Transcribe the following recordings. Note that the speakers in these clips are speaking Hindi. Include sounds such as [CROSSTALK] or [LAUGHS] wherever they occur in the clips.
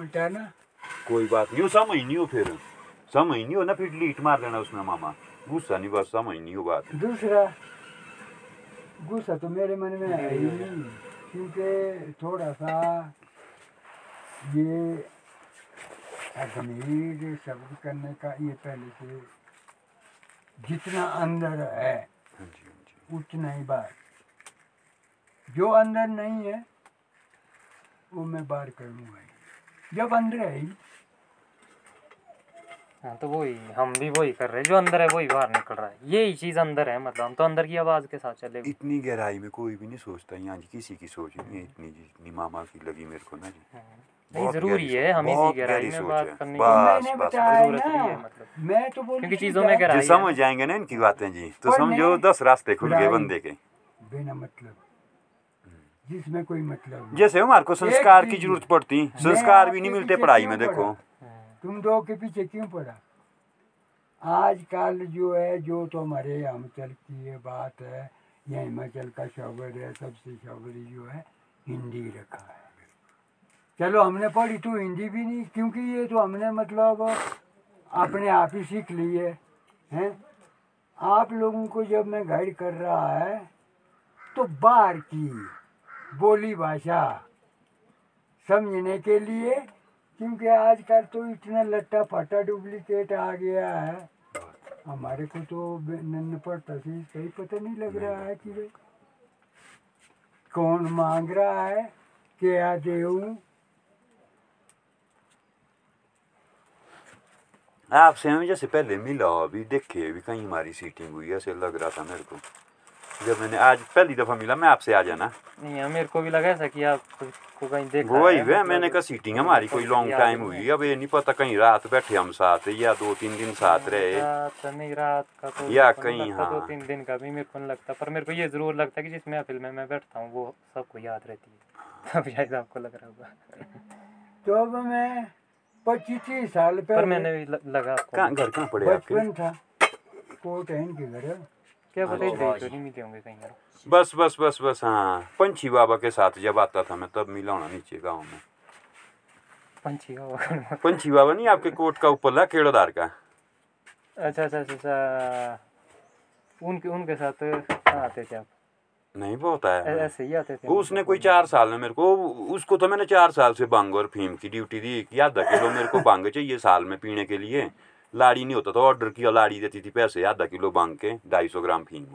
उल्टा ना? कोई बात नहीं समझ नहीं हो फिर। समझ नहीं हो ना फिर लीट मार देना उसमें मामा। गुस्सा नहीं बस समझ नहीं हो बात। दूसरा गुस्सा तो मेरे मन में है ही नहीं क्योंकि थोड़ा सा ये अग्निर शब्द करने का ये पहले से जितना अंदर है हाँ हाँ उतना ही बाहर। जो अंदर नहीं है वो मैं बाहर करूँगा। जब अंदर है ही हाँ तो वही हम भी वही कर रहे हैं। जो अंदर है वही बाहर निकल रहा है। यही चीज़ अंदर है मतलब हम तो अंदर की आवाज़ के साथ चले इतनी गहराई में कोई भी नहीं सोचता यहाँ जी किसी की सोच नहीं है इतनी जितनी मामा की लगी मेरे को ना जी। नहीं ज़रूरी है हम इसी गहराई में बात करने की मैंने बताया ज़रूरत भी ना है मतलब। मैं तो बोल क्योंकि चीज़ों में गहराई समझ जाएँगे ना इनकी बातें जी तो समझो दस रास्ते खुल गए बंदे के। बिना मतलब जिसमें कोई मतलब नहीं। जैसे हमारे को संस्कार की ज़रूरत पड़ती संस्कार भी नहीं मिलते पढ़ाई में देखो। तुम दो के पीछे क्यों पड़ा आजकल जो है जो तो हमारे हिमाचल की ये बात है या हिमाचल का शबर है सबसे शबरी जो है हिंदी रखा है। चलो हमने पढ़ी तो हिंदी भी नहीं क्योंकि ये तो हमने मतलब अपने आप ही सीख ली है हैं? आप लोगों को जब मैं गाइड कर रहा है तो बाहर की बोली भाषा समझने के लिए क्योंकि आजकल तो इतना लट्टा फटा डुप्लीकेट आ गया है। हमारे को तो नन्न पड़ता से इसका ही पता नहीं लग रहा है कि कौन मांग रहा है क्या देऊं। आपसे हम जैसे पहले मिला अभी देखे भी कहीं हमारी सीटिंग हुई ऐसे लग रहा था मेरे को। जब मैंने आज पहली दफ़ा मिला मैं आपसे आ जाना। नहीं है मेरे को भी लगा ऐसा कि आप को कहीं देखा वही है, वे मतलब मैंने कहा सीटिंग हमारी कोई लॉन्ग टाइम हुई अब ये नहीं पता कहीं रात बैठे हम साथ या दो तीन दिन साथ रहे। रात नहीं रात का तो या कहीं, लगता, दो हाँ। तीन दिन का भी मेरे को नहीं लगता पर मेरे को ये ज़रूर लगता है कि जिस महफिल में मैं बैठता हूँ वो सबको याद रहती है। [LAUGHS] तब शायद आपको लग रहा होगा। तो अब मैं पच्चीस तीस साल पर मैंने भी लगा घर कहाँ पड़े बचपन था कोट है इनके घर। क्या। तो नहीं मिले होंगे कहीं यार। बस बस बस बस हाँ। पंछी बाबा के साथ जब आता था मैं तब मिला होना नीचे गाँव में। पंछी होगा। पंछी बाबा नहीं आपके कोट का ऊपर ला केड़ोदार का। अच्छा अच्छा अच्छा अच्छा। उनके उनके साथ आते थे आप? नहीं बहुत आया ऐसे ही आते थे उसने कोई चार साल में मेरे को उसको तो मैंने चार साल से भाँग और फीम की ड्यूटी दी। कि आधा किलो मेरे को भाँग चाहिए साल में पीने के लिए। लाड़ी नहीं होता था ऑर्डर किया लाड़ी देती थी पैसे आधा किलो बांग के ढाई सौ ग्राम फीम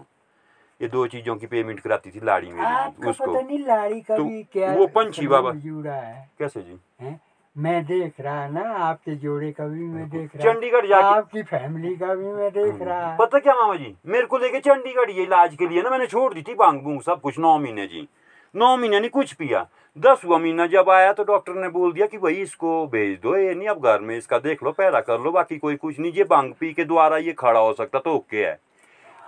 ये दो चीज़ों की पेमेंट कराती थी लाड़ी मेरी उसको। पता नहीं लाड़ी का भी क्या वो पंछी बाबा। जुड़ा है। कैसे जी? हैं? मैं देख रहा है ना आपके जोड़े का भी मैं देख रहा। चंडीगढ़ जाके। आपकी फैमिली का भी मैं देख रहा। पता क्या मामा जी? मेरे को लेके चंडीगढ़ ये इलाज के लिए ना मैंने छोड़ दी थी बांग भूंग सब कुछ नौ महीने जी। नौ महीने नहीं कुछ पिया। दसवा महीना जब आया तो डॉक्टर ने बोल दिया कि भाई इसको भेज दो ये नहीं अब घर में इसका देख लो पहला कर लो बाकी कोई कुछ नहीं ये भाँग पी के द्वारा ये खड़ा हो सकता तो ओके है।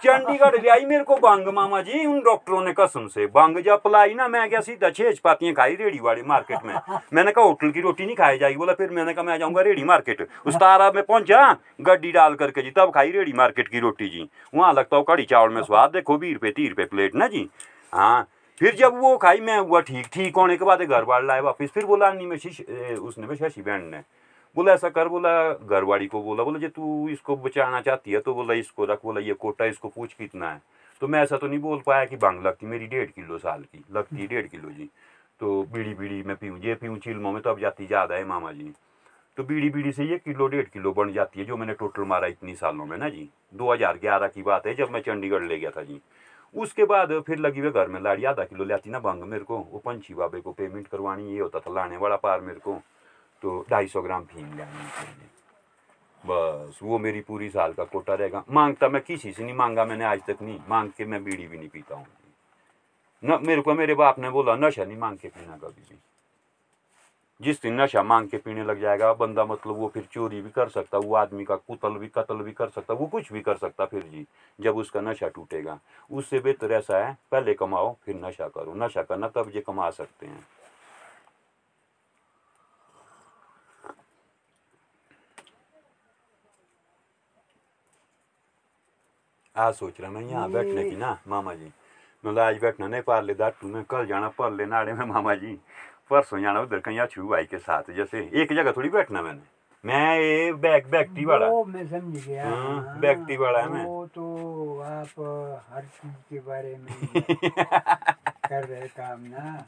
चंडीगढ़ [LAUGHS] ले आई मेरे को भाँग मामा जी उन डॉक्टरों ने कसम से भाँग जब पलाई ना मैं क्या सीधा छह चपातियाँ खाई रेडी वाली मार्केट में। [LAUGHS] मैंने कहा होटल की रोटी नहीं खाई जाएगी? बोला फिर मैंने कहा मैं जाऊँगा रेडी मार्केट। उस तारा में पहुँचा गड्डी डाल करके जी तब खाई रेडी मार्केट की रोटी जी। वहाँ लगता हो कड़ी चावल में [LAUGHS] स्वाद देखो बीस रुपये तीस रुपये प्लेट ना जी। हाँ फिर जब वो खाई, मैं हुआ ठीक ठीक होने के बाद घर बार लाए वापस। फिर बोला, नहीं, में शीश उसने में शशि बहन ने। बोला, ऐसा कर, बोला घरवाड़ी को बोला बोला, जे तू इसको बचाना चाहती है तो बोला, इसको रख, बोला, ये कोटा, इसको पूछ कितना है? तो मैं ऐसा तो नहीं बोल पाया कि भाँग लगती मेरी डेढ़ किलो साल की, लगती है डेढ़ किलो जी। तो बीड़ी बीड़ी मैं पीऊँ ये पीऊँ चिल्मों में तो अब जाती ज़्यादा है मामा जी। तो बीड़ी बीड़ी से ये किलो, डेढ़ किलो बन जाती है, जो मैंने टोटल मारा इतनी सालों में, ना जी? 2011 की बात है, जब मैं चंडीगढ़ ले गया था जी। उसके बाद फिर लगी हुई घर में लाड़ी, आधा किलो लिया ना भंग मेरे को। वो पंछी बाबे को पेमेंट करवानी, ये होता था लाने वाला पार मेरे को। तो ढाई सौ ग्राम फीम लिया बस, वो मेरी पूरी साल का कोटा रहेगा। माँगता मैं किसी से नहीं मांगा, मैंने आज तक नहीं। मांग के मैं बीड़ी भी नहीं पीता हूँ। न, मेरे को मेरे बाप ने बोला, नशा नहीं मांग के पीना कभी भी। जिस दिन नशा मांग के पीने लग जाएगा बंदा मतलब वो फिर चोरी भी कर सकता वो आदमी का कुतल भी कत्ल भी कर सकता वो कुछ भी कर सकता फिर जी जब उसका नशा टूटेगा। उससे बेहतर ऐसा है पहले कमाओ फिर नशा करो। नशा करना तब ये कमा सकते हैं। आज सोच रहा मैं यहाँ बैठने की ना मामा जी। मतलब आज बैठना नहीं पार ले दाटू में कल जाना पर ले नाड़े में मामा जी। परसों जाना उधर कहीं अछू भाई के साथ जैसे एक जगह थोड़ी बैठना मैंने। मैं ये बैक बैक्टी वाला। वो मैं समझ गया। हाँ, हाँ, व्यक्ति वाला है मैं। वो तो आप हर चीज़ के बारे में [LAUGHS] कर रहे काम ना।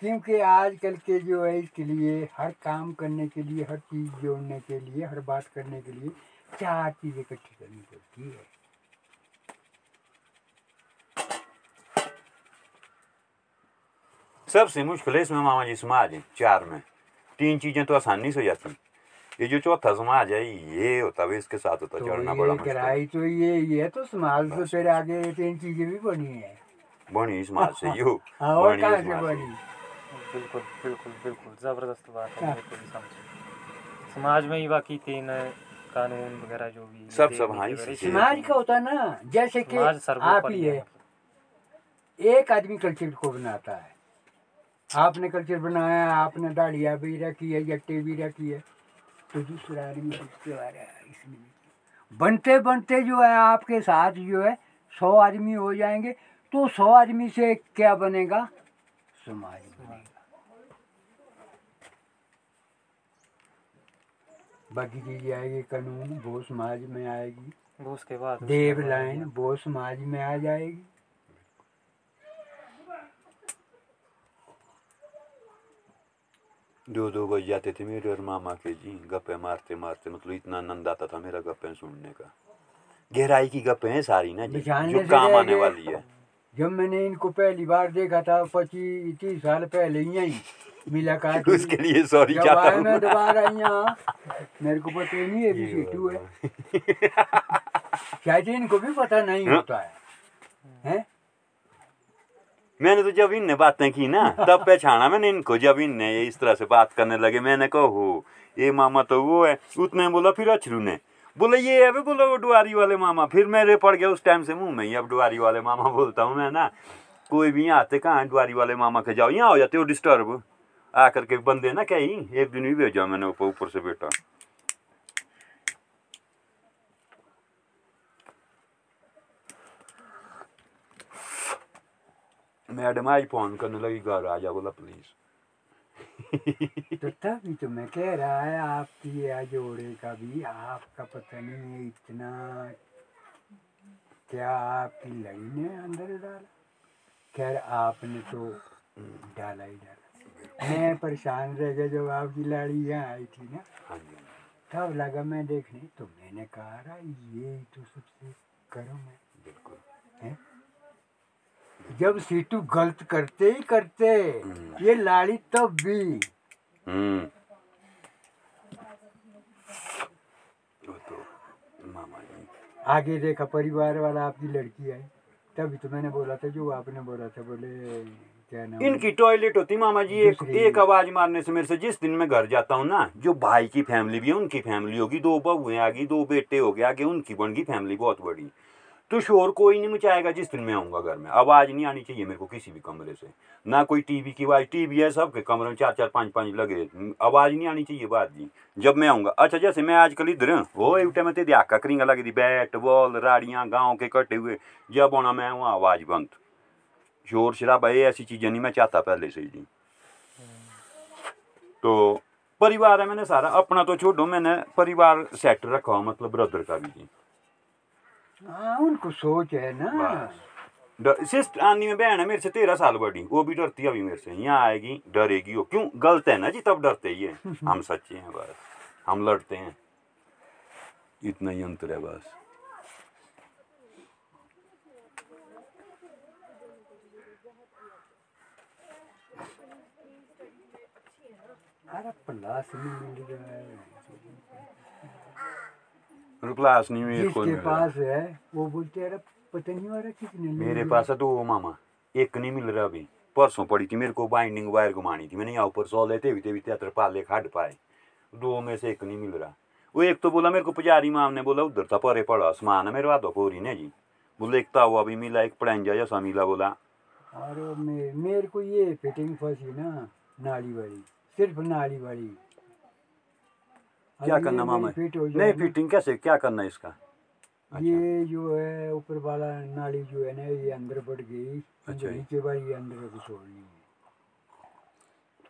क्योंकि आजकल के जो है इसके लिए हर काम करने के लिए हर चीज़ जोड़ने के लिए हर बात करने के लिए चार चीज़ें इकट्ठी करनी पड़ती है। सबसे मुश्किल है इसमें मामा जी समाज है चार में। तीन चीज़ें तो आसानी से हो जाती ये जो चौथा समाज है ये होता है इसके साथ होता तो चढ़ना बड़ा मुश्किल। कराई तो ये ये तो समाज से फिर आगे तीन चीज़ें भी बनी है। बनी समाज से यू [LAUGHS] हाँ, बनी कहाँ से समाज से। बनी? बिल्कुल बिल्कुल बिल्कुल ज़बरदस्त बात है हाँ। समाज में ही बाकी तीन कानून वगैरह जो भी सब- सब हाँ, समाज का होता है ना जैसे कि आप ही है। है। एक आदमी कल्चर को बनाता है। आपने कल्चर बनाया आपने दाढ़िया भी रखी है जट्टे भी रखी है। तो दूसरा आदमी रहा है इसने बनते बनते जो है आपके साथ जो है सौ आदमी हो जाएँगे। तो सौ आदमी से क्या बनेगा? समाज बनेगा। बाकी चीज़ आएगी कानून वो समाज में आएगी। उसके बाद देव लाइन वो समाज में आ जाएगी। दो दो बज जाते थे मेरे और मामा के जी गप्पे मारते मारते मतलब इतना आनंद आता था मेरा गप्पे सुनने का। गहराई की गप्पे हैं सारी ना जी जो काम आने वाली है। जब मैंने इनको पहली बार देखा था पच्चीस तीस साल पहले यही मुलाकात उसके लिए सॉरी चाहता आया मैं हूँ। दोबारा यहाँ मेरे को पता नहीं है भी सीटू है। शायद इनको भी पता नहीं हाँ। होता है हैं? मैंने तो जब इनने बातें की ना [LAUGHS] तब पहचाना मैंने इनको जब इनने ये इस तरह से बात करने लगे मैंने कहो हो ये मामा तो वो है। उतने बोला फिर अछरू ने। बोले ये है बोला वो डुआरी वाले मामा। फिर मेरे पड़ गया उस टाइम से मुँह में ही अब डुआरी वाले मामा [LAUGHS] बोलता हूँ मैं ना कोई भी यहाँ आते कहाँ डुआरी वाले मामा के? जाओ यहाँ हो जाते हो डिस्टर्ब आकर के बंदे ना कहीं एक दिन भी भेजा मैंने ऊपर ऊपर से बेटा। मैडम आज फ़ोन करने लगी घर आ जा बोला प्लीज़ तो तभी तो मैं कह रहा है आपकी या जोड़े का भी आपका पता नहीं है इतना क्या आपकी लड़ी ने अंदर डाला? खैर आपने तो डाला ही डाला। मैं परेशान रह गया जब आपकी लाड़ी यहाँ आई थी ना। हाँ तब लगा मैं देखने तो मैंने कहा रहा ये तो सबसे करो मैं बिल्कुल। हैं? जब सीटू गलत करते ही करते हम्म। ये लाड़ी तब भी। हम्म। तो मामा जी। आगे देखा परिवार वाला आपकी लड़की है तभी तो मैंने बोला था जो आपने बोला था बोले क्या नाम इनकी टॉयलेट होती मामा जी एक एक आवाज़ मारने से मेरे से जिस दिन मैं घर जाता हूँ ना जो भाई की फैमिली भी है उनकी फैमिली होगी दो बहुएँ आ गई दो बेटे हो गए आगे उनकी बन गई फैमिली बहुत बड़ी। तो शोर कोई नहीं मचाएगा जिस दिन मैं आऊँगा घर में। आवाज़ नहीं आनी चाहिए मेरे को किसी भी कमरे से। ना कोई टीवी की आवाज़। टीवी है सबके कमरे में चार चार, पाँच पाँच लगे। आवाज़ नहीं आनी चाहिए बात जी जब मैं आऊँगा। अच्छा जैसे मैं आजकल इधर वो उठे में तेरी आका करिंगा लगी बैट, बॉल, राड़ियाँ, गाँव के कटे हुए। जब आना मैं, वहाँ आवाज़ बंद। शोर शराबा, ये ऐसी चीज़ें नहीं मैं चाहता पहले से जी तो परिवार है मैंने सारा। अपना तो छोड़ो, मैंने परिवार सेट रखा मतलब ब्रदर का भी। जी हाँ उनको सोच है ना। सिस्ट आनी में बहन है मेरे से तेरह साल बड़ी। वो भी डरती है अभी मेरे से। यहाँ आएगी डरेगी वो। क्यों? गलत है ना जी तब डरते ही है। [LAUGHS] हम सच्चे हैं बस। हम लड़ते हैं। इतना ही अंतर है बस। अरे प्लास नहीं मिल रहा है और क्लास नहीं मेरे को जिसके पास है वो बोलते अरे पता नहीं हो रहा कितने मेरे पास है? दो मामा एक नहीं मिल रहा अभी। परसों पड़ी थी मेरे को बाइंडिंग वायर घुमानी थी। मैंने यहाँ ऊपर सौ लेते हुए भी तेतर पाले खाड पाए। दो में से एक नहीं मिल रहा। वो एक तो बोला मेरे को पुजारी माम ने बोला उधर था परे पड़ा आसमान है मेरे वादो पूरी ने जी। बोले एक तावा भी मिला एक पड़ंजा जैसा मिला बोला। अरे मेरे को ये फिटिंग फंसी ना नाली वाली सिर्फ़ नाली वाली। क्या करना मामा फिट हो? नहीं फिटिंग कैसे? क्या करना है इसका? अच्छा। ये जो है ऊपर वाला नाली जो है ना ये अंदर बढ़ गई। अच्छा नीचे वाली ये अंदर को छोड़नी है।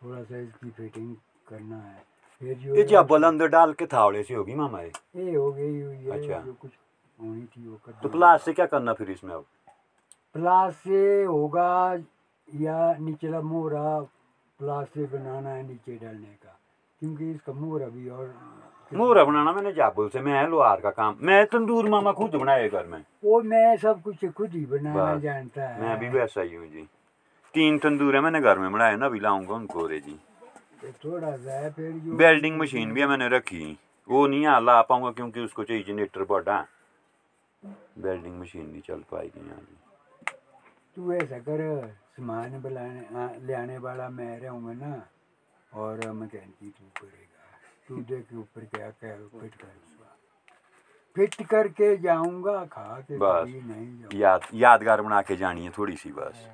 थोड़ा सा इसकी फिटिंग करना है। फिर जो ये जबल अंदर डाल के थावड़े से होगी मामा ये। ये हो गई है अच्छा। जो कुछ होनी थी वो कर तो प्लास से क्या करना फिर इसमें अब? प्लास से होगा या निचला मोहरा प्लास से बनाना है नीचे डालने का। क्योंकि इसका मोहरा भी और मोहरा बनाना मैंने जाबुल से मैं लोहार का काम मैं तंदूर मामा खुद बनाए घर में वो मैं सब कुछ खुद ही बनाना जानता है मैं भी वैसा ही हूँ जी तीन तंदूर है मैंने घर में बनाए ना अभी लाऊँगा उनको रे जी थोड़ा सा है फिर वेल्डिंग मशीन भी है मैंने रखी वो नहीं यहाँ ला पाऊँगा क्योंकि उसको चाहिए जनरेटर बड़ा वेल्डिंग मशीन नहीं चल पाएगी यहाँ जी तू ऐसा कर सामान बुलाने आ, वाला मैं रहूँगा ना और मैकेनिक तू करेगा तू देख ऊपर क्या क्या फिट कर फिट करके जाऊँगा खा के बस। नहीं याद यादगार बना के जानी है थोड़ी सी बस।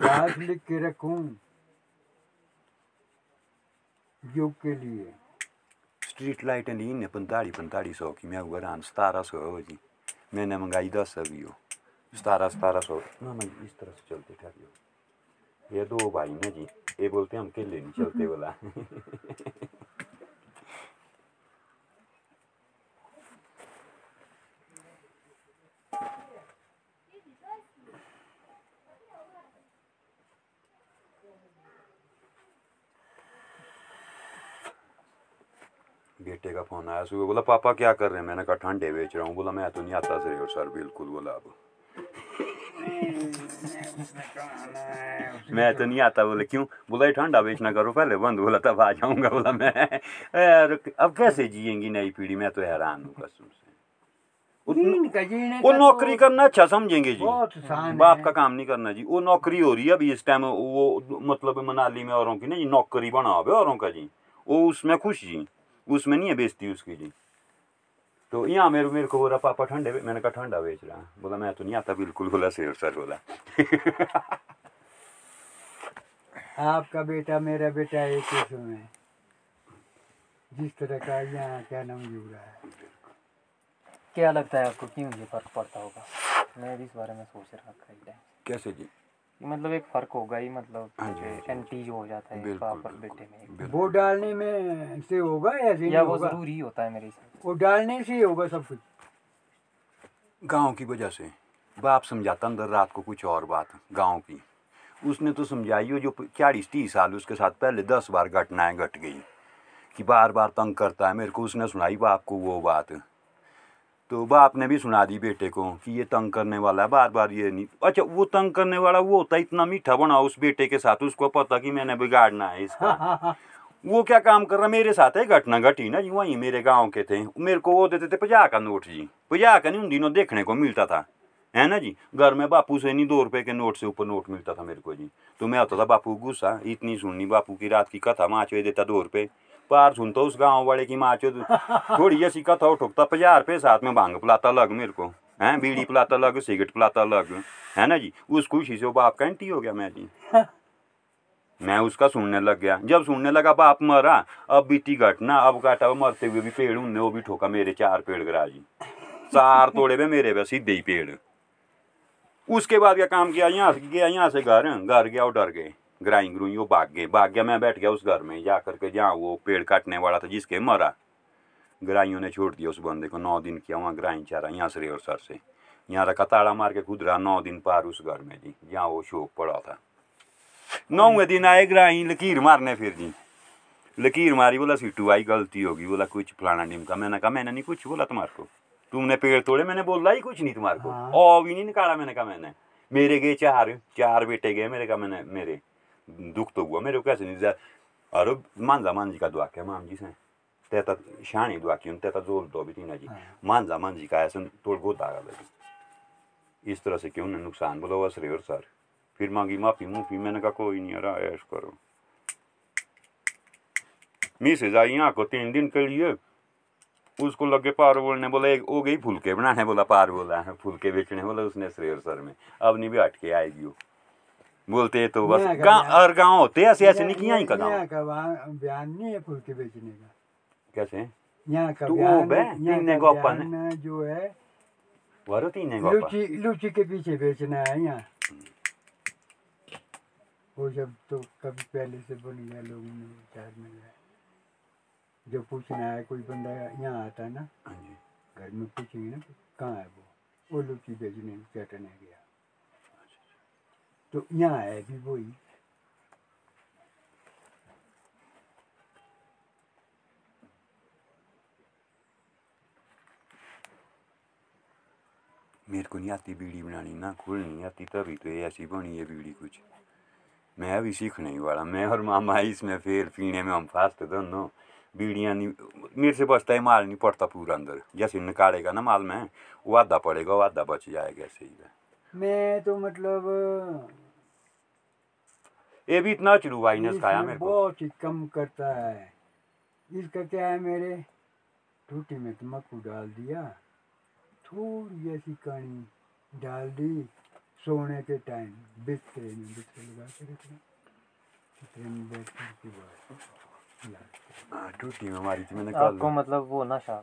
चार्ज लिख के रखूँ योग के लिए। स्ट्रीट लाइट नहीं ने पंताली पंताली सौ की मैं हुआ रान सतारह सौ हो जी। मैंने मंगाई दस अभी हो। सतारह सतारह सौ। ना मैं इस तरह से चलते ठहरियो। ये दो भाई ना जी। ये बोलते हम अकेले नहीं चलते बोला बेटे का फ़ोन आया सुबह बोला पापा क्या कर रहे हैं? मैंने कहा ठंडे बेच रहा हूँ। बोला मैं तो नहीं आता सर सर बिल्कुल बोला अब। मैं तो नहीं आता बोले क्यों? बोला ये ठंडा बेचना करो पहले बंद बोला तब आ जाऊँगा बोला मैं। यार अब कैसे जिएँगी नई पीढ़ी? मैं तो हैरान हूँ कसम से। वो नौकरी तो करना अच्छा समझेंगे जी। बाप का काम नहीं करना जी। वो नौकरी हो रही है अभी इस टाइम वो मतलब मनाली में औरों की ना जी नौकरी बना हुआ है औरों का जी। वो उसमें खुश जी उसमें नहीं है बेचती उसकी जी। तो यहाँ मेरे मेरे को बोला पापा ठंडे बे-" मैंने कहा ठंडा बेच रहा बोला मैं तो नहीं आता बिल्कुल बोला शेर सर बोला। आपका बेटा मेरा बेटा एक ही समय जिस तरह का यहाँ क्या नाम जुड़ रहा है। क्या लगता है आपको क्यों ये फ़र्क पड़ता होगा? मैं भी इस बारे में सोच रहा था कैसे जी? मतलब एक फ़र्क होगा ही मतलब हाँ जी, हाँ। एंटी जो हो जाता है बिल्कुल बिल्कुल, बेटे में। वो डालने में से होगा या से या वो ज़रूरी होता है मेरे से। वो डालने से ही होगा सब कुछ? गाँव की वजह से। बाप समझाता अंदर रात को कुछ और बात गाँव की। उसने तो समझाई हो जो चालीस तीस साल उसके साथ पहले दस बार घटनाएँ घट गई। कि बार बार तंग करता है मेरे को उसने सुनाई बाप को वो बात। तो बाप ने भी सुना दी बेटे को कि ये तंग करने वाला है बार बार ये नहीं। अच्छा वो तंग करने वाला वो होता है इतना मीठा बना उस बेटे के साथ उसको पता कि मैंने बिगाड़ना है इसका। [LAUGHS] वो क्या काम कर रहा मेरे साथ है घटना घटी ना जी वहीं मेरे गाँव के थे। मेरे को वो देते थे पजा का नोट जी। पजा का नहीं उन दिनों देखने को मिलता था। है ना जी? घर में बापू से नहीं दो रुपए के नोट से ऊपर नोट मिलता था मेरे को जी। तो मैं होता था बापू गुस्सा इतनी सुननी बापू की रात की कथा माँ चो देता दो रुपए। पार सुनता उस गाँव वाले की माँ चो थोड़ी ऐसी कथा ठोकता पचास रुपये साथ में भाँग पिलाता लग मेरे को। हैं, बीड़ी पिलाता लग, सिगरेट पिलाता लग। है ना जी? उस खुशी से बाप का एंटी हो गया मैं जी। मैं उसका सुनने लग गया। जब सुनने लगा बाप मरा, अब बीती घटना, अब वो मरते हुए भी पेड़ उनने, वो भी ठोका मेरे चार पेड़ गिरा जी चार तोड़े वे मेरे पे सीधे ही पेड़। उसके बाद क्या काम किया? यहाँ गया, यहाँ से घर घर गया और डर गए। ग्राई ग्रुई वो भाग गए। भाग गया मैं बैठ गया उस घर में जा करके जहाँ वो पेड़ काटने वाला था जिसके मरा। ग्राइयों ने छोड़ दिया उस बंदे को। नौ दिन किया वहाँ ग्राई चारा यहाँ से सर से। यहाँ रखा ताड़ा मार के खुद रहा नौ दिन पार उस घर में जी जहाँ वो शोक पड़ा था। नौवे दिन आए ग्राई लकीर मारने फिर जी। लकीर मारी बोला सीटू आई गलती होगी। बोला कुछ फलाना ढिमका मैंने कहा मैंने नहीं कुछ बोला तुम्हारे को। तुमने पेड़ तोड़े मैंने बोला ही कुछ नहीं तुम्हारे को। हाँ। ओ भी नहीं निकाला मैंने कहा मैंने। मेरे गए चार चार बेटे गए मेरे कहा मैंने मेरे। दुख तो हुआ मेरे को कैसे नहीं अरे मांझा मांझी का दुआ क्या माम जी से तेता शाणी दुआ की तेता ज़ोर दो भी तीन जी। मांझा मांझी का ऐसा तोड़ गोदा लगी इस तरह से क्यों ने नुकसान बोला रे और सर फिर मांगी माफ़ी मुफी मैंने कहा कोई नहीं यार ऐश करो मिसेज आई यहाँ को तीन दिन के लिए उसको लगे पार बोलने बोला एक हो गई फुलके बनाने बोला पार बोला फुलके बेचने बोला उसने श्रेयर सर में अब नहीं भी हट के आएगी वो बोलते हैं तो बस गाँव और गाँव होते ऐसे ऐसे नहीं कि यहाँ का गाँव बयान नहीं है फुलके बेचने का। कैसे? यहाँ का बयान ने। जो है लुची लुची के पीछे बेचना है यहाँ। वो सब तो कभी पहले से बन गया लोगों में विचार में गया जो पूछना है कोई बंदा यहाँ आता है ना हाँ घर में पूछेंगे ना कहाँ है वो? वो लुची बेचने चटने गया। तो यहाँ है भी वही। मेरे को नहीं आती बीड़ी बनानी ना खुल नहीं आती तभी तो ये ऐसी बनी है बीड़ी कुछ। मैं अभी सीखने ही वाला मैं और मामा इसमें फेर पीने में हम फास्ट दोनों। बीड़ियाँ नहीं मेरे से बचता है माल नहीं पड़ता पूरा अंदर। जैसे निकालेगा ना माल में वो आधा पड़ेगा वो आधा बच जाएगा ऐसे ही। मैं तो मतलब ये भी इतना चलू भाई ने खाया मेरे को। बहुत ही कम करता है। इसका क्या है मेरे टूटी में तम्बाकू डाल दिया। थोड़ी ऐसी कणी डाल दी सोने के टाइम बिस्तरे में बिस्तरे लगा के रखना बिस्तरे में बैठ बस खिला। हाँ, टूटी में मारी थी मैंने आपको मतलब वो नशा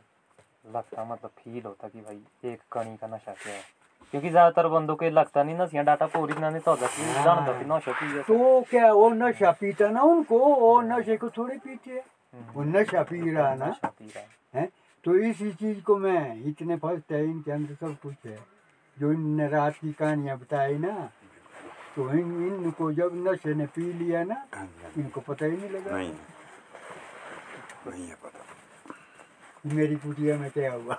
लगता मतलब फील होता कि भाई एक कणी का नशा क्या है। क्योंकि ज़्यादातर बंदों को लगता नहीं नशियाँ डाटा पूरी ना नहीं तो होता कि हाँ। जानता कि नशा पी तो क्या वो नशा पीता ना उनको? वो नशे को थोड़े पीते। हम्म, वो नशा पी रहा ना? पी रहा है। तो इसी चीज़ को मैं इतने फ़र्स्ट है इनके अंदर सब कुछ है। जो इन रात की कहानियाँ बताई ना तो इन इनको जब नशे ने पी लिया ना हाँ हाँ। इनको पता ही नहीं लगा। नहीं नहीं है पता। मेरी कुटिया में क्या हुआ?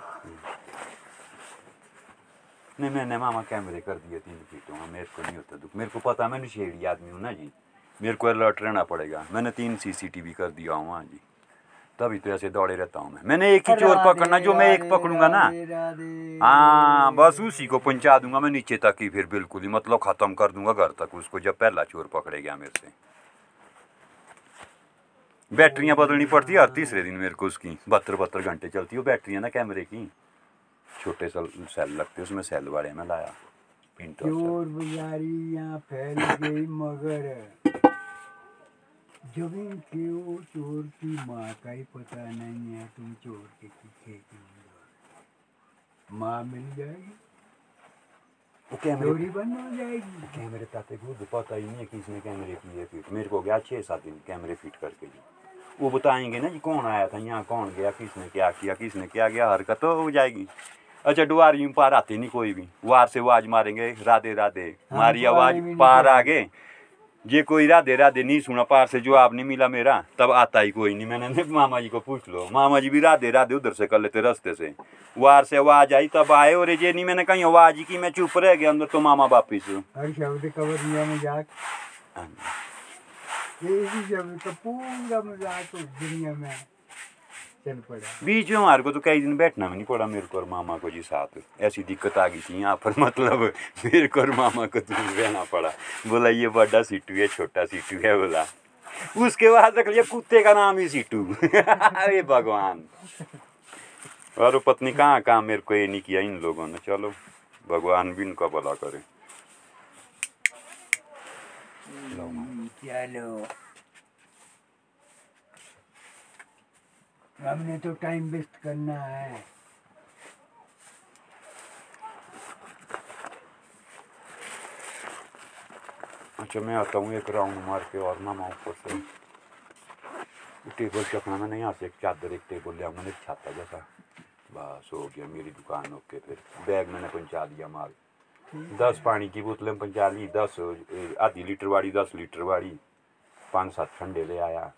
नहीं मैंने मामा कैमरे कर दिए तीन फीटों में मेरे को नहीं होता दुख। मेरे को पता मैं नशेड़ी आदमी हूँ ना जी। मेरे को अलर्ट रहना पड़ेगा। मैंने तीन सीसीटीवी कर दिया हूँ हाँ जी। तभी तो ऐसे दौड़े रहता हूँ मैं। मैंने एक ही चोर पकड़ना जो मैं एक पकड़ूँगा ना। हाँ बस उसी को पहुँचा दूँगा मैं नीचे तक ही फिर बिल्कुल ही मतलब खत्म कर दूँगा घर तक उसको जब पहला चोर पकड़े गया मेरे से। बैटरियाँ बदलनी पड़ती है हर तीसरे दिन मेरे को उसकी। बहत्तर बहत्तर घंटे चलती है वो बैटरियाँ ना कैमरे की। छोटे सल सेल लगते उसमें सेल वाले में लाया। चोर बाजारी यहाँ फैल गई मगर? जब इनके वो चोर की माँ का ही पता नहीं है तुम चोर के पीछे क्यों माँ मिल जाएगी। वो कैमरे बंद हो जाएगी। कैमरे ताते खुद पता ही नहीं है कि इसने कैमरे किए फिट। मेरे को गया छः सात दिन कैमरे फिट करके जी। वो बताएँगे ना जी कौन आया था यहाँ कौन गया किसने क्या किया किसने क्या गया हरकत तो हो जाएगी। अच्छा डुआरी में पार आते नहीं कोई भी। वार से आवाज़ मारेंगे राधे राधे। हाँ, मारी आवाज़ पार सुना। आगे। जे कोई राधे राधे नहीं सुना पार से जवाब नहीं मिला मेरा तब आता ही कोई नहीं। मैंने मामा जी को पूछ लो। मामा जी भी राधे राधे उधर से कर लेते रास्ते से। वार से आवाज़ आई तब आए और ये नहीं मैंने कहीं आवाज़ की मैं चुप रह गया अंदर तो मामा वापिस। हाँ। ये पूरा मज़ाक दुनिया में। बीच में हमारे को तो कई दिन बैठना भी नहीं पड़ा मेरे को और मामा को जी साथ ऐसी दिक्कत आ गई थी यहाँ पर मतलब मेरे को और मामा को दूर रहना पड़ा। बोला ये बड़ा सीटू है छोटा सीटू है बोला। उसके बाद रख लिया कुत्ते का नाम ही सीटू [LAUGHS] अरे भगवान। और पत्नी कहाँ कहाँ मेरे को ये नहीं किया इन लोगों ने? चलो भगवान भी इनका भला करे। चलो। हमने तो टाइम वेस्ट करना है। अच्छा मैं आता हूँ एक राउंड मार के और नामा ऊपर से टेबल चकना मैंने यहाँ से एक चादर एक टेबल ले आऊँगा एक छाता जैसा। बस हो गया मेरी दुकान ओके फिर बैग मैंने पहुँचा दिया माल। दस पानी की बोतलें पहुँचा ली दस आधी लीटर वाली दस लीटर वाली। पाँच सात ठंडे ले आया।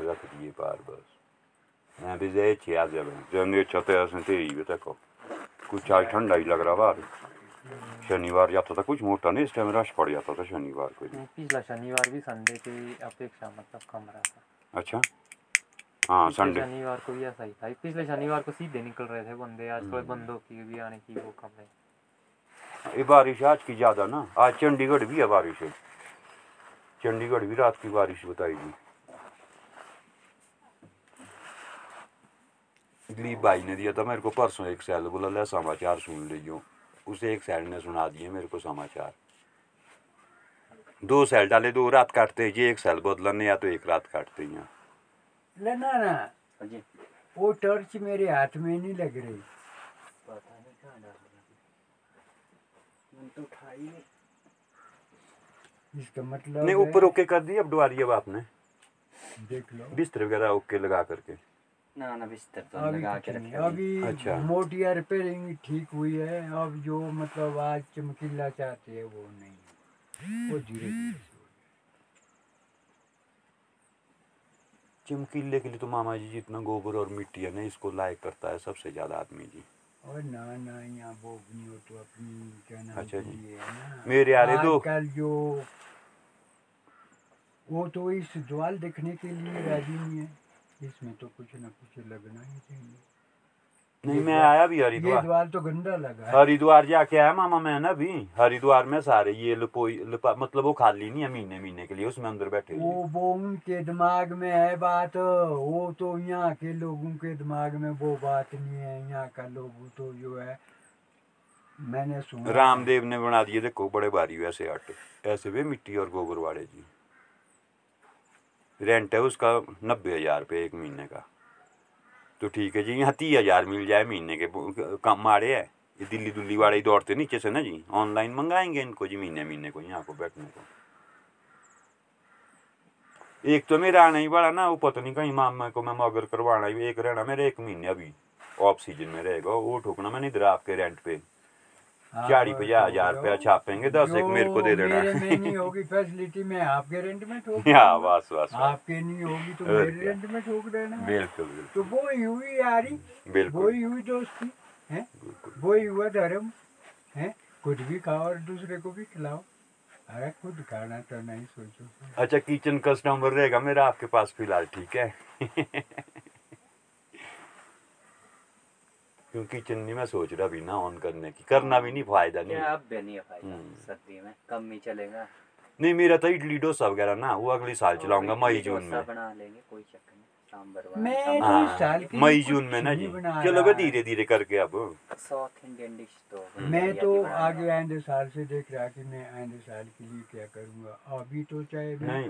रख दिए बार बस। मैं भी जे छे आज जब छते ऐसे भी तको कुछ आज ठंडा ही लग रहा बाहर। शनिवार जाता था कुछ मोटा नहीं इस टाइम रश पड़ जाता था शनिवार को। पिछला शनिवार भी संडे की अपेक्षा मतलब कम रहा था। अच्छा? हाँ संडे शनिवार को भी ऐसा ही था। पिछले शनिवार को सीधे निकल रहे थे बंदे आज थोड़े हम्म। बंदों की भी आने की वो कम है। ये बारिश आज की ज़्यादा ना? आज चंडीगढ़ भी है बारिश। है चंडीगढ़ भी रात की बारिश बताई थी। दिलीप भाई ने दिया था मेरे को परसों एक सैल बोला ले समाचार सुन लीजियो उसे एक सैल ने सुना दिए मेरे को समाचार। दो सैल डाले दो रात काटते ये एक सैल बदलने या तो एक रात काटते हैं। यहाँ लेना ना। वो टॉर्च मेरे हाथ में नहीं लग रही। पता नहीं कहाँ डाल तो इसका मतलब नहीं ऊपर ओके कर दी अब डुआरी अब आपने देख लो। बिस्तर वगैरह ओके लगा करके। ना ना बिस्तर तो लगा के रखे अभी अच्छा। मोटिया रिपेयरिंग ठीक हुई है अब जो मतलब आज चमकीला चाहते हैं वो नहीं वो धीरे धीरे चमकीले के लिए तो मामा जी जितना गोबर और मिट्टी है ना इसको लायक करता है सबसे ज़्यादा आदमी जी। और ना ना यहाँ बोगनी हो तो अपनी क्या नाम अच्छा जी। है मेरे यारे दो आजकल जो वो तो इस द्वाल देखने के लिए राज़ी नहीं है। इसमें तो कुछ ना कुछ लगना ही चाहिए। नहीं मैं आया भी हरिद्वार। द्वाल तो गंदा लगा है। हरिद्वार जाके आया मामा मैं ना अभी हरिद्वार में सारे ये लपोई लपा मतलब वो खाली नहीं है महीने महीने के लिए उसमें अंदर बैठे वो वो उनके दिमाग में है बात वो तो यहाँ के लोगों के दिमाग में वो बात नहीं है। यहाँ का लोग तो जो है मैंने सुना रामदेव ने बना दिए देखो बड़े भारी वैसे हट ऐसे वे मिट्टी और गोबर वाले जी। रेंट है, उसका नब्बे हज़ार रुपये एक महीने का। तो ठीक है जी, यहाँ तीस हज़ार मिल जाए महीने के, कम मारे है। ये दिल्ली दुल्ली वाले दौड़ते, नीचे से ना जी? ऑनलाइन मंगाएँगे इनको जी महीने महीने को, यहाँ को बैठने को। एक तो मेरा आना ही बड़ा ना, वो पता नहीं कहीं मामा को मैं मगर करवाना ही, एक रहना मेरे एक महीने अभी ऑफ़ सीज़न में रहेगा, वो ठोकना मैंने इधर आपके रेंट पे। आप चालीस पचास हज़ार तो रुपया छापेंगे दस एक मेरे को दे देना। मेरे में नहीं होगी फैसिलिटी में आपके रेंट में ठोक [LAUGHS] हाँ बस बस। आपके नहीं होगी तो मेरे रेंट में ठोक देना। बिल्कुल बिल्कुल। तो वो ही हुई यारी बिल्कुल। वो ही हुई दोस्ती है? वो ही हुआ धर्म है? खुद भी खाओ और दूसरे को भी खिलाओ। अरे खुद खाना तो नहीं सोचो। अच्छा किचन कस्टमर रहेगा मेरा आपके पास फ़िलहाल ठीक है? [LAUGHS] क्योंकि किचन नहीं मैं सोच रहा भी ना ऑन करने की। करना भी नहीं फ़ायदा नहीं। अब भी नहीं है हम्म। सर्दी में कम ही चलेगा। नहीं मेरा तो इडली डोसा वगैरह ना वो अगले साल चलाऊँगा मई जून में। बना लेंगे कोई चक्कर नहीं हाँ मई जून में ना जी। चलो बे धीरे धीरे करके अब। साउथ इंडियन डिश तो मैं तो आगे। आइंदे साल से देख रहा कि मैं आइंदे साल के लिए क्या करूँगा। अभी तो चाहे नहीं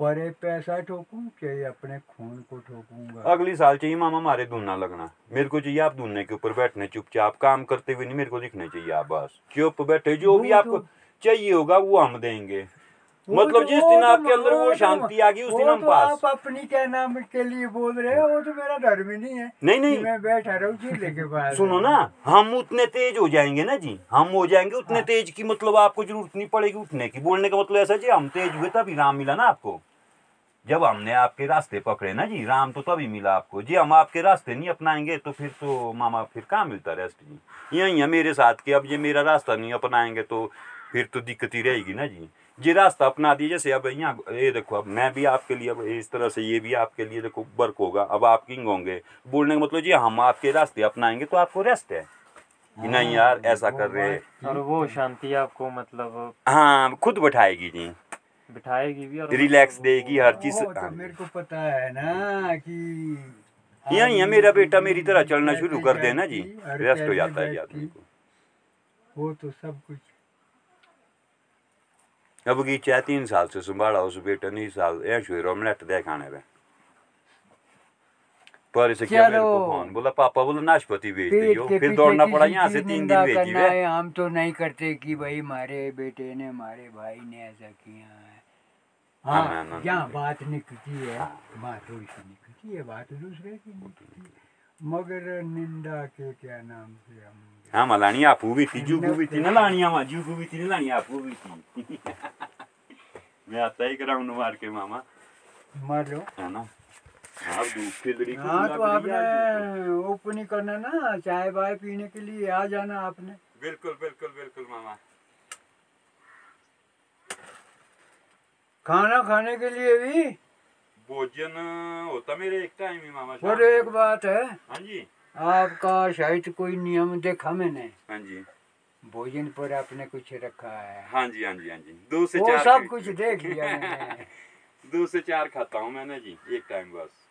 परे पैसा ठोकूं चाहे अपने खून को ठोकूँगा? अगली साल चाहिए मामा हमारे दूना लगना। मेरे को चाहिए आप दूने के ऊपर बैठने चुपचाप काम करते हुए नहीं मेरे को दिखने चाहिए आप बस। चुप बैठे जो भी आपको तो- चाहिए होगा वो हम देंगे। मतलब तो- जिस दिन तो- आपके अंदर वो तो- शांति आ गई उस दिन हम पास। आप अपनी क्या नाम के लिए बोल रहे हो वो तो मेरा धर्म ही नहीं है नहीं नहीं। मैं बैठा रहूँ चूल्हे के पास। सुनो ना हम उतने तेज हो जाएँगे ना जी हम हो जाएँगे उतने तेज की मतलब आपको ज़रूरत नहीं पड़ेगी उठने की। बोलने का मतलब ऐसा जी हम तेज हुए तभी राम मिला ना आपको। जब हमने आपके रास्ते पकड़े ना जी राम तो तभी मिला आपको। जी हम आपके रास्ते नहीं अपनाएँगे तो फिर तो मामा फिर कहाँ मिलता रेस्ट जी? यही है मेरे साथ के अब ये मेरा रास्ता नहीं अपनाएँगे तो फिर तो दिक्कत ही रहेगी ना जी। ये रास्ता अपना दिए जैसे अब यहाँ ये देखो अब मैं भी आपके लिए अब इस तरह से ये भी आपके लिए देखो वर्क होगा। अब आप किंग होंगे। बोलने का मतलब जी हम आपके रास्ते अपनाएँगे तो आपको रेस्ट है। कि नहीं यार ऐसा कर रहे हैं। और वो शांति आपको मतलब हाँ खुद बैठाएगी जी। बिठाएगी भी और रिलैक्स मतलब देगी हर चीज़। तो मेरे को पता है ना कि यही है मेरा बेटा मेरी तरह चलना शुरू कर देना जी। रेस्ट हो जाता है आदमी को। वो तो सब कुछ अब की चाहे तीन साल से संभाला उस बेटे ने साल ऐ शुरू ऑमलेट दे खाने पे पर इसे क्या मेरे को फ़ोन बोला पापा बोला नाशपाती बेच दियो फिर दौड़ना पड़ा यहाँ से तीन दिन करना है हम तो नहीं करते कि भाई हमारे बेटे ने हमारे भाई ने ऐसा किया है हाँ, हाँ ना। बात निकलती है बात सी निकलती है बात दूसरे की निकलती है मगर निंदा के क्या नाम से हम हाँ मलानी आपू भी थी जूगू [LAUGHS] भी थी ना लानी हम जूगू भी थी ना लानी आपू भी थी। मैं आता ही ग्राउंड मार के मामा। मार लो। है ना? हाँ को हाँ तो आपने ओपन नहीं करना ना चाय वाय पीने के लिए आ जाना आपने। बिल्कुल बिल्कुल बिल्कुल मामा। खाना खाने के लिए भी? भोजन होता मेरे एक टाइम ही मामा और एक बात है हाँ जी। आपका शायद कोई नियम देखा मैंने। हाँ जी। भोजन पर आपने कुछ रखा है। हाँ जी हाँ जी हाँ जी। दो से वो चार सब कुछ देख लिया [LAUGHS] मैंने। दो से चार खाता हूँ मैंने जी एक टाइम बस।